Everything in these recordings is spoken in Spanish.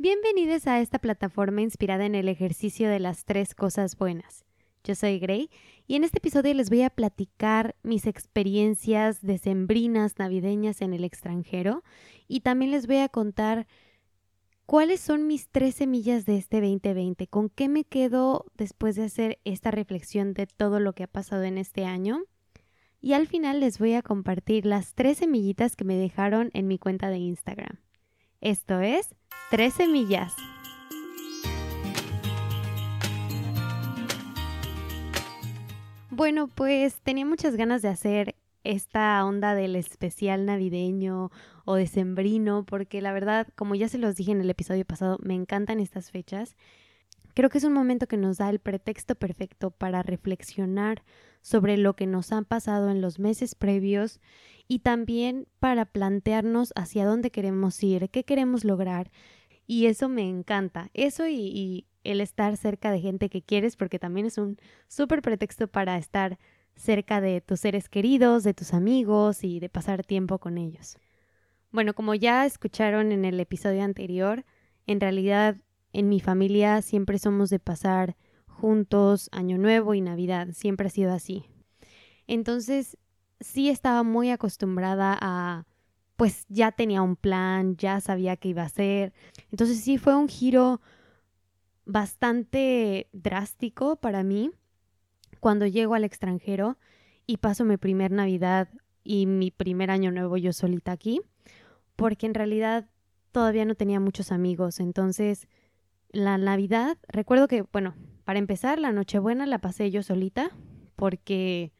Bienvenidos a esta plataforma inspirada en el ejercicio de las tres cosas buenas. Yo soy Gray y en este episodio les voy a platicar mis experiencias decembrinas navideñas en el extranjero y también les voy a contar cuáles son mis tres semillas de este 2020, con qué me quedo después de hacer esta reflexión de todo lo que ha pasado en este año. Y al final les voy a compartir las tres semillitas que me dejaron en mi cuenta de Instagram. Esto es Tres Semillas. Bueno, pues tenía muchas ganas de hacer esta onda del especial navideño o decembrino, porque la verdad, como ya se los dije en el episodio pasado, me encantan estas fechas. Creo que es un momento que nos da el pretexto perfecto para reflexionar sobre lo que nos han pasado en los meses previos y también para plantearnos hacia dónde queremos ir, qué queremos lograr. Y eso me encanta. Eso y, y el estar cerca de gente que quieres, porque también es un súper pretexto para estar cerca de tus seres queridos, de tus amigos y de pasar tiempo con ellos. Bueno, como ya escucharon en el episodio anterior, en realidad en mi familia siempre somos de pasar juntos Año Nuevo y Navidad, siempre ha sido así. Entonces, sí estaba muy acostumbrada a, pues ya tenía un plan, ya sabía qué iba a hacer. Entonces sí fue un giro bastante drástico para mí cuando llego al extranjero y paso mi primer Navidad y mi primer año nuevo yo solita aquí, porque en realidad todavía no tenía muchos amigos. Entonces, la Navidad, recuerdo que, bueno, para empezar, la Nochebuena la pasé yo solita, porque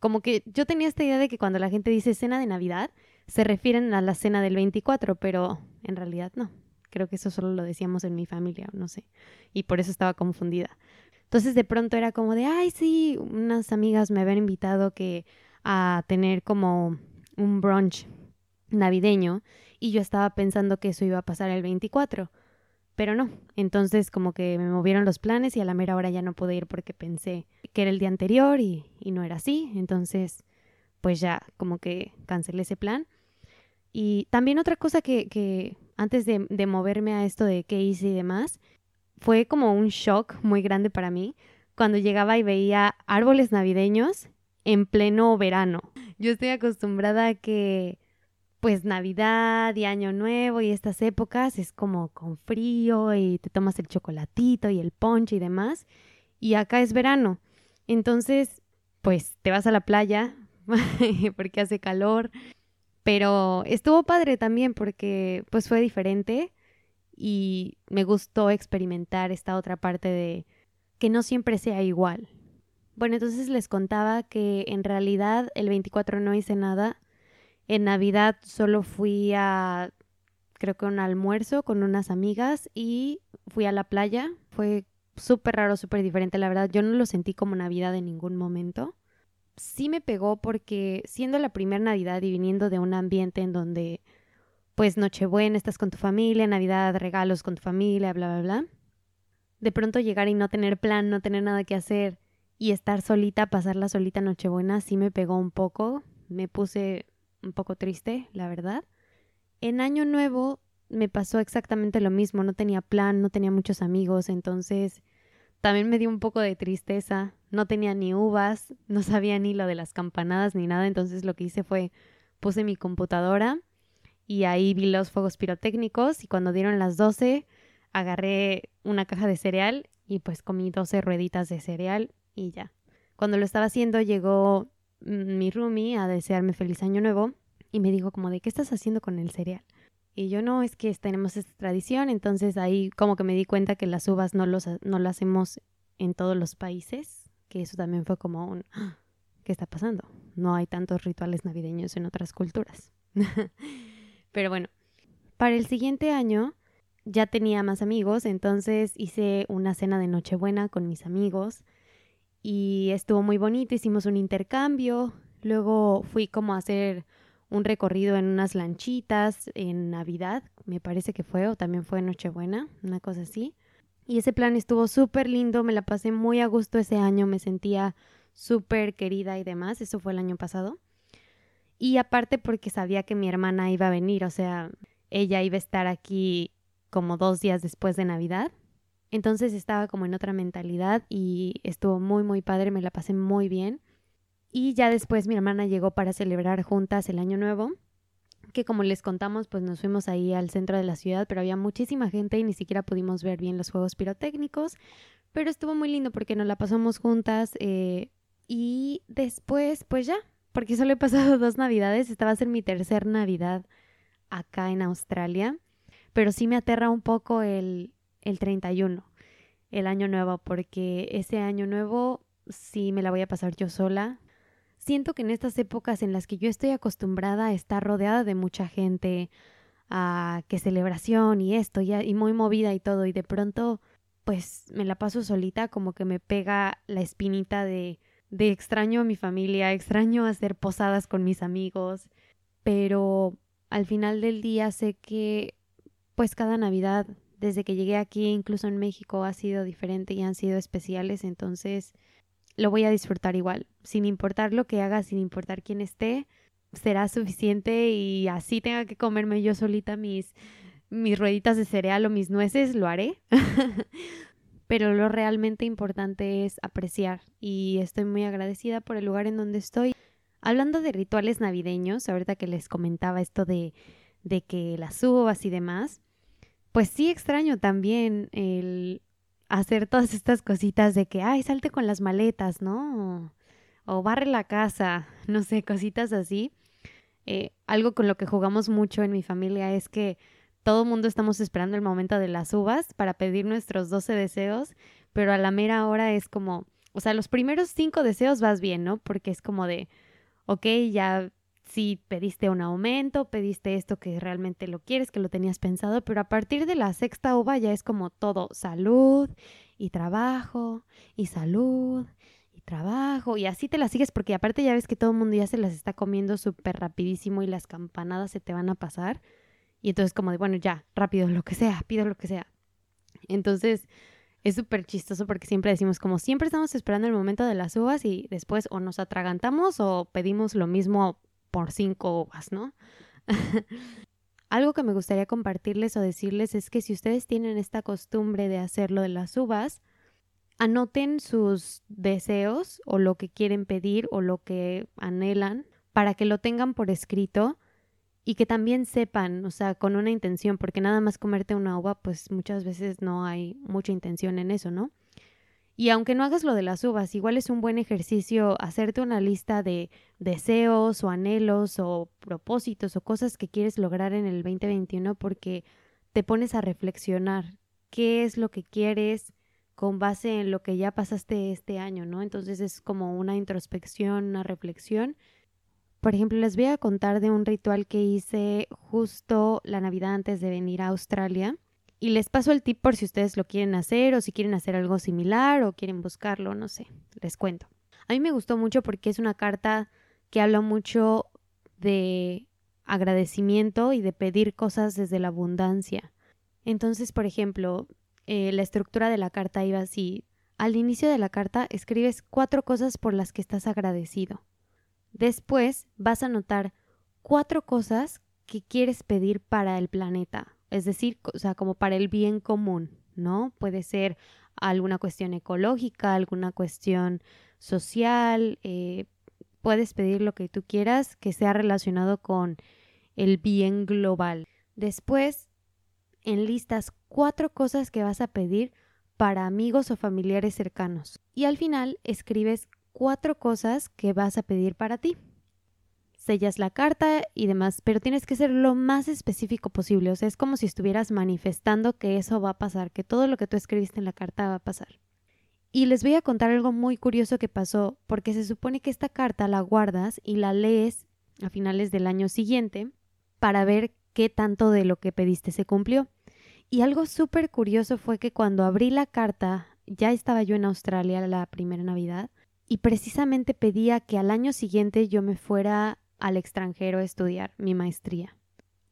como que yo tenía esta idea de que cuando la gente dice cena de Navidad, se refieren a la cena del 24, pero en realidad no. Creo que eso solo lo decíamos en mi familia, no sé. Y por eso estaba confundida. Entonces de pronto era como de, ay, sí, unas amigas me habían invitado que a tener como un brunch navideño y yo estaba pensando que eso iba a pasar el 24, pero no. Entonces como que me movieron los planes y a la mera hora ya no pude ir porque pensé que era el día anterior y, y no era así. Entonces pues ya como que cancelé ese plan. Y también otra cosa que, antes de, de moverme a esto de qué hice y demás, fue como un shock muy grande para mí cuando llegaba y veía árboles navideños en pleno verano. Yo estoy acostumbrada a que pues Navidad y Año Nuevo y estas épocas es como con frío y te tomas el chocolatito y el ponche y demás. Y acá es verano. Entonces, pues te vas a la playa porque hace calor pero estuvo padre también porque pues fue diferente y me gustó experimentar esta otra parte de que no siempre sea igual. Bueno, entonces les contaba que en realidad el 24 no hice nada. En Navidad solo fui a creo que un almuerzo con unas amigas y fui a la playa. Fue súper raro, súper diferente, la verdad. Yo no lo sentí como Navidad en ningún momento sí me pegó porque siendo la primera Navidad y viniendo de un ambiente en donde pues Nochebuena estás con tu familia, Navidad regalos con tu familia, bla, bla, bla. De pronto llegar y no tener plan, no tener nada que hacer y estar solita, pasarla solita Nochebuena, sí me pegó un poco, me puse un poco triste, la verdad. En Año Nuevo me pasó exactamente lo mismo, no tenía plan, no tenía muchos amigos, entonces también me dio un poco de tristeza. No tenía ni uvas, no sabía ni lo de las campanadas ni nada, entonces lo que hice fue puse mi computadora y ahí vi los fuegos pirotécnicos y cuando dieron las 12 agarré una caja de cereal y pues comí 12 rueditas de cereal y ya. Cuando lo estaba haciendo llegó mi roomie a desearme feliz año nuevo y me dijo como de ¿qué estás haciendo con el cereal? Y yo no, es que tenemos esta tradición, entonces ahí como que me di cuenta que las uvas no, los, no lo hacemos en todos los países, que eso también fue como un. ¿qué está pasando? No hay tantos rituales navideños en otras culturas. Pero bueno, para el siguiente año ya tenía más amigos, entonces hice una cena de Nochebuena con mis amigos y estuvo muy bonito, hicimos un intercambio, luego fui como a hacer un recorrido en unas lanchitas en Navidad, me parece que fue, o también fue Nochebuena, una cosa así. Y ese plan estuvo súper lindo, me la pasé muy a gusto ese año, me sentía súper querida y demás, eso fue el año pasado. Y aparte porque sabía que mi hermana iba a venir, o sea, ella iba a estar aquí como dos días después de Navidad. Entonces estaba como en otra mentalidad y estuvo muy, muy padre, me la pasé muy bien. Y ya después mi hermana llegó para celebrar juntas el año nuevo, que como les contamos, pues nos fuimos ahí al centro de la ciudad, pero había muchísima gente y ni siquiera pudimos ver bien los juegos pirotécnicos, pero estuvo muy lindo porque nos la pasamos juntas eh, y después, pues ya, porque solo he pasado dos navidades, esta va a ser mi tercer navidad acá en Australia, pero sí me aterra un poco el, el 31, el año nuevo, porque ese año nuevo sí me la voy a pasar yo sola. Siento que en estas épocas en las que yo estoy acostumbrada a estar rodeada de mucha gente, a que celebración y esto, y, y muy movida y todo, y de pronto pues me la paso solita, como que me pega la espinita de, de extraño a mi familia, extraño hacer posadas con mis amigos, pero al final del día sé que pues cada Navidad desde que llegué aquí, incluso en México, ha sido diferente y han sido especiales, entonces lo voy a disfrutar igual, sin importar lo que haga, sin importar quién esté, será suficiente y así tenga que comerme yo solita mis mis rueditas de cereal o mis nueces, lo haré. Pero lo realmente importante es apreciar y estoy muy agradecida por el lugar en donde estoy. Hablando de rituales navideños, ahorita que les comentaba esto de, de que las uvas y demás, pues sí extraño también el hacer todas estas cositas de que, ay, salte con las maletas, ¿no? O, barre la casa, no sé, cositas así. Eh, algo con lo que jugamos mucho en mi familia es que todo el mundo estamos esperando el momento de las uvas para pedir nuestros 12 deseos, pero a la mera hora es como, o sea, los primeros cinco deseos vas bien, ¿no? Porque es como de, ok, ya si pediste un aumento, pediste esto que realmente lo quieres, que lo tenías pensado, pero a partir de la sexta uva ya es como todo salud y trabajo y salud y trabajo y así te las sigues porque aparte ya ves que todo el mundo ya se las está comiendo súper rapidísimo y las campanadas se te van a pasar y entonces como de, bueno, ya, rápido, lo que sea, pido lo que sea. Entonces es súper chistoso porque siempre decimos como siempre estamos esperando el momento de las uvas y después o nos atragantamos o pedimos lo mismo por cinco uvas, ¿no? Algo que me gustaría compartirles o decirles es que si ustedes tienen esta costumbre de hacerlo de las uvas, anoten sus deseos o lo que quieren pedir o lo que anhelan para que lo tengan por escrito y que también sepan, o sea, con una intención, porque nada más comerte una uva, pues muchas veces no hay mucha intención en eso, ¿no? Y aunque no hagas lo de las uvas, igual es un buen ejercicio hacerte una lista de deseos o anhelos o propósitos o cosas que quieres lograr en el 2021 porque te pones a reflexionar qué es lo que quieres con base en lo que ya pasaste este año, ¿no? Entonces es como una introspección, una reflexión. Por ejemplo, les voy a contar de un ritual que hice justo la Navidad antes de venir a Australia y les paso el tip por si ustedes lo quieren hacer o si quieren hacer algo similar o quieren buscarlo, no sé, les cuento. A mí me gustó mucho porque es una carta que habla mucho de agradecimiento y de pedir cosas desde la abundancia. Entonces, por ejemplo, eh, la estructura de la carta iba así. Al inicio de la carta escribes cuatro cosas por las que estás agradecido. Después vas a anotar cuatro cosas que quieres pedir para el planeta es decir, o sea, como para el bien común, ¿no? Puede ser alguna cuestión ecológica, alguna cuestión social, eh, puedes pedir lo que tú quieras que sea relacionado con el bien global. Después, enlistas cuatro cosas que vas a pedir para amigos o familiares cercanos. Y al final escribes cuatro cosas que vas a pedir para ti sellas la carta y demás, pero tienes que ser lo más específico posible. O sea, es como si estuvieras manifestando que eso va a pasar, que todo lo que tú escribiste en la carta va a pasar. Y les voy a contar algo muy curioso que pasó, porque se supone que esta carta la guardas y la lees a finales del año siguiente para ver qué tanto de lo que pediste se cumplió. Y algo súper curioso fue que cuando abrí la carta, ya estaba yo en Australia la primera Navidad, y precisamente pedía que al año siguiente yo me fuera al extranjero a estudiar mi maestría.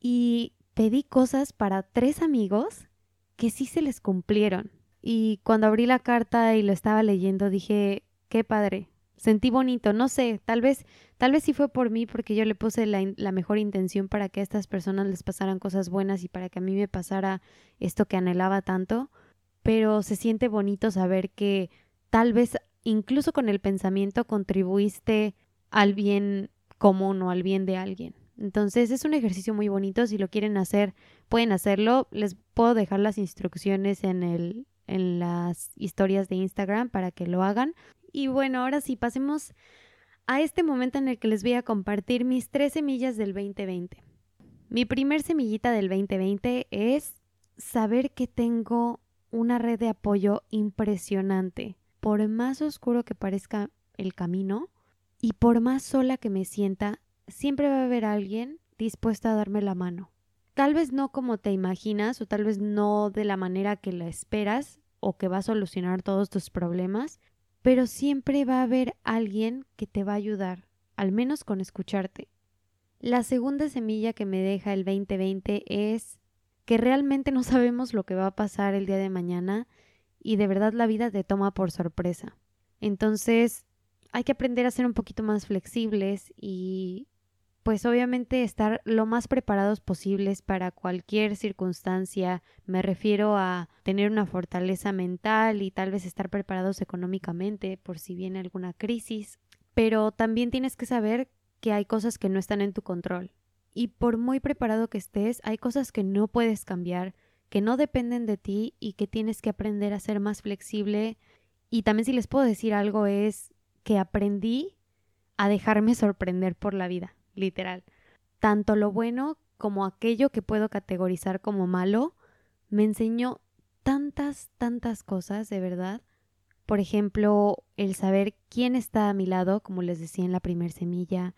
Y pedí cosas para tres amigos que sí se les cumplieron. Y cuando abrí la carta y lo estaba leyendo dije, qué padre. sentí bonito, no sé, tal vez, tal vez sí fue por mí porque yo le puse la, la, mejor intención para que a estas personas les pasaran cosas buenas y para que a mí me pasara esto que anhelaba tanto, pero se siente bonito saber que tal vez incluso con el pensamiento contribuiste al bien común o al bien de alguien. Entonces es un ejercicio muy bonito, si lo quieren hacer, pueden hacerlo. Les puedo dejar las instrucciones en el en las historias de Instagram para que lo hagan. Y bueno, ahora sí, pasemos a este momento en el que les voy a compartir mis tres semillas del 2020. Mi primer semillita del 2020 es saber que tengo una red de apoyo impresionante. Por más oscuro que parezca el camino y por más sola que me sienta, siempre va a haber alguien dispuesto a darme la mano. Tal vez no como te imaginas o tal vez no de la manera que la esperas o que va a solucionar todos tus problemas, pero siempre va a haber alguien que te va a ayudar, al menos con escucharte. La segunda semilla que me deja el 2020 es que realmente no sabemos lo que va a pasar el día de mañana y de verdad la vida te toma por sorpresa. Entonces hay que aprender a ser un poquito más flexibles y pues obviamente estar lo más preparados posibles para cualquier circunstancia. Me refiero a tener una fortaleza mental y tal vez estar preparados económicamente por si viene alguna crisis. Pero también tienes que saber que hay cosas que no están en tu control. Y por muy preparado que estés, hay cosas que no puedes cambiar, que no dependen de ti y que tienes que aprender a ser más flexible. Y también si les puedo decir algo es que aprendí a dejarme sorprender por la vida literal. Tanto lo bueno como aquello que puedo categorizar como malo, me enseñó tantas, tantas cosas, de verdad. Por ejemplo, el saber quién está a mi lado, como les decía en la primer semilla,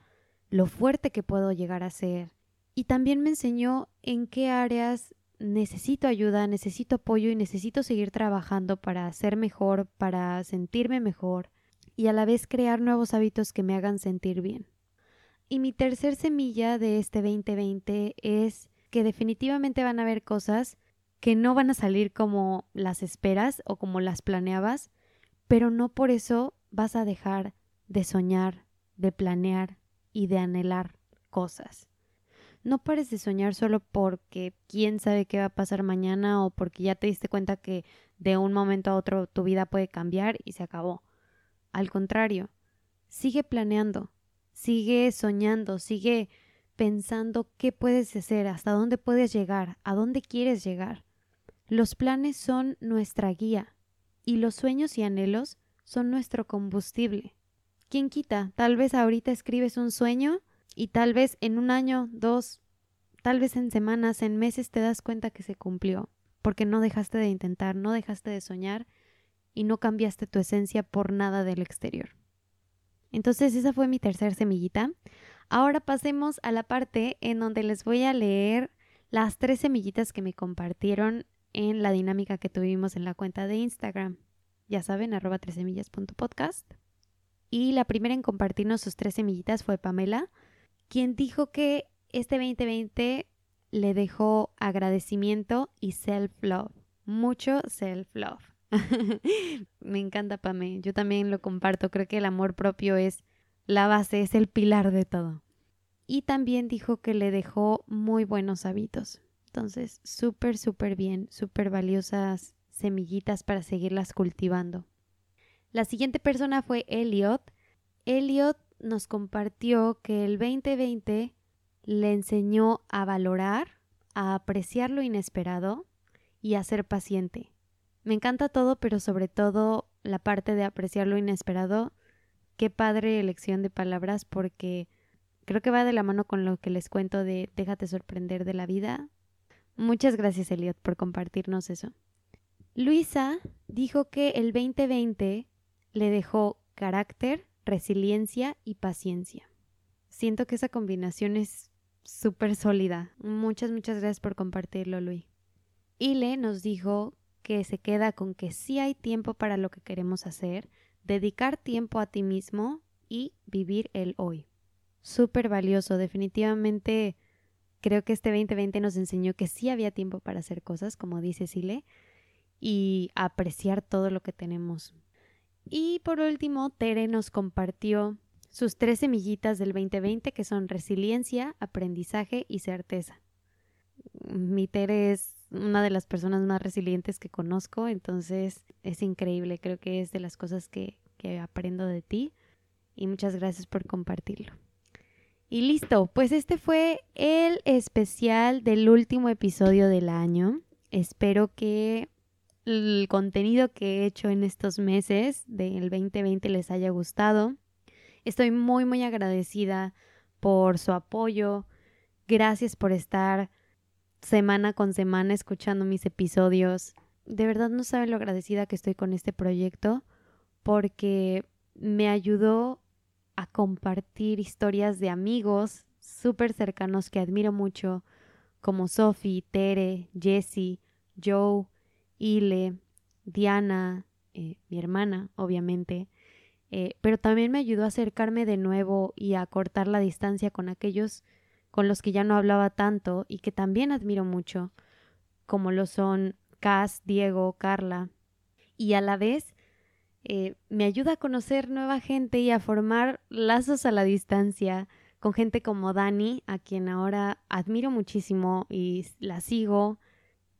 lo fuerte que puedo llegar a ser. Y también me enseñó en qué áreas necesito ayuda, necesito apoyo y necesito seguir trabajando para ser mejor, para sentirme mejor y a la vez crear nuevos hábitos que me hagan sentir bien. Y mi tercer semilla de este 2020 es que definitivamente van a haber cosas que no van a salir como las esperas o como las planeabas, pero no por eso vas a dejar de soñar, de planear y de anhelar cosas. No pares de soñar solo porque quién sabe qué va a pasar mañana o porque ya te diste cuenta que de un momento a otro tu vida puede cambiar y se acabó. Al contrario, sigue planeando, Sigue soñando, sigue pensando qué puedes hacer, hasta dónde puedes llegar, a dónde quieres llegar. Los planes son nuestra guía y los sueños y anhelos son nuestro combustible. ¿Quién quita? Tal vez ahorita escribes un sueño y tal vez en un año, dos, tal vez en semanas, en meses te das cuenta que se cumplió, porque no dejaste de intentar, no dejaste de soñar y no cambiaste tu esencia por nada del exterior. Entonces esa fue mi tercer semillita. Ahora pasemos a la parte en donde les voy a leer las tres semillitas que me compartieron en la dinámica que tuvimos en la cuenta de Instagram. Ya saben, arroba tres semillas.podcast. Y la primera en compartirnos sus tres semillitas fue Pamela, quien dijo que este 2020 le dejó agradecimiento y self-love. Mucho self-love. Me encanta Pame. Yo también lo comparto. Creo que el amor propio es la base, es el pilar de todo. Y también dijo que le dejó muy buenos hábitos. Entonces, súper, súper bien, súper valiosas semillitas para seguirlas cultivando. La siguiente persona fue Elliot. Elliot nos compartió que el 2020 le enseñó a valorar, a apreciar lo inesperado y a ser paciente. Me encanta todo, pero sobre todo la parte de apreciar lo inesperado. Qué padre elección de palabras porque creo que va de la mano con lo que les cuento de déjate sorprender de la vida. Muchas gracias, Elliot, por compartirnos eso. Luisa dijo que el 2020 le dejó carácter, resiliencia y paciencia. Siento que esa combinación es súper sólida. Muchas, muchas gracias por compartirlo, Luis. Ile nos dijo que se queda con que sí hay tiempo para lo que queremos hacer, dedicar tiempo a ti mismo y vivir el hoy. Súper valioso, definitivamente creo que este 2020 nos enseñó que sí había tiempo para hacer cosas, como dice Sile, y apreciar todo lo que tenemos. Y por último, Tere nos compartió sus tres semillitas del 2020 que son resiliencia, aprendizaje y certeza. Mi Tere es una de las personas más resilientes que conozco, entonces es increíble, creo que es de las cosas que, que aprendo de ti y muchas gracias por compartirlo. Y listo, pues este fue el especial del último episodio del año. Espero que el contenido que he hecho en estos meses del 2020 les haya gustado. Estoy muy, muy agradecida por su apoyo. Gracias por estar semana con semana escuchando mis episodios. De verdad no saben lo agradecida que estoy con este proyecto porque me ayudó a compartir historias de amigos súper cercanos que admiro mucho, como Sophie, Tere, Jessie, Joe, Ile, Diana, eh, mi hermana, obviamente. Eh, pero también me ayudó a acercarme de nuevo y a cortar la distancia con aquellos con los que ya no hablaba tanto y que también admiro mucho, como lo son Cass, Diego, Carla. Y a la vez eh, me ayuda a conocer nueva gente y a formar lazos a la distancia con gente como Dani, a quien ahora admiro muchísimo y la sigo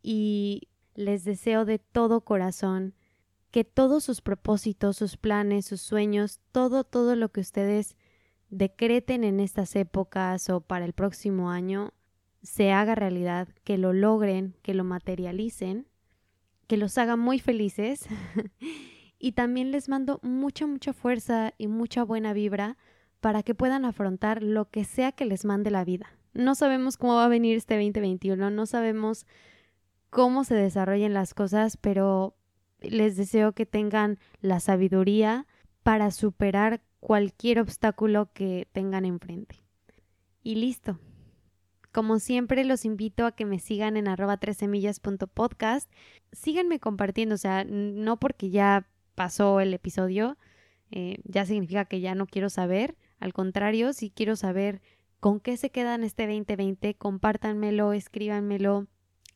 y les deseo de todo corazón que todos sus propósitos, sus planes, sus sueños, todo, todo lo que ustedes decreten en estas épocas o para el próximo año, se haga realidad, que lo logren, que lo materialicen, que los haga muy felices Y también les mando mucha, mucha fuerza y mucha buena vibra para que puedan afrontar lo que sea que les mande la vida. No sabemos cómo va a venir este 2021, no sabemos cómo se desarrollen las cosas, pero les deseo que tengan la sabiduría para superar cualquier obstáculo que tengan enfrente. Y listo. Como siempre, los invito a que me sigan en arroba semillas.podcast. Síganme compartiendo, o sea, no porque ya pasó el episodio, eh, ya significa que ya no quiero saber. Al contrario, si quiero saber con qué se quedan este 2020, compártanmelo, escríbanmelo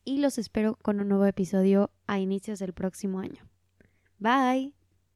y los espero con un nuevo episodio a inicios del próximo año. Bye.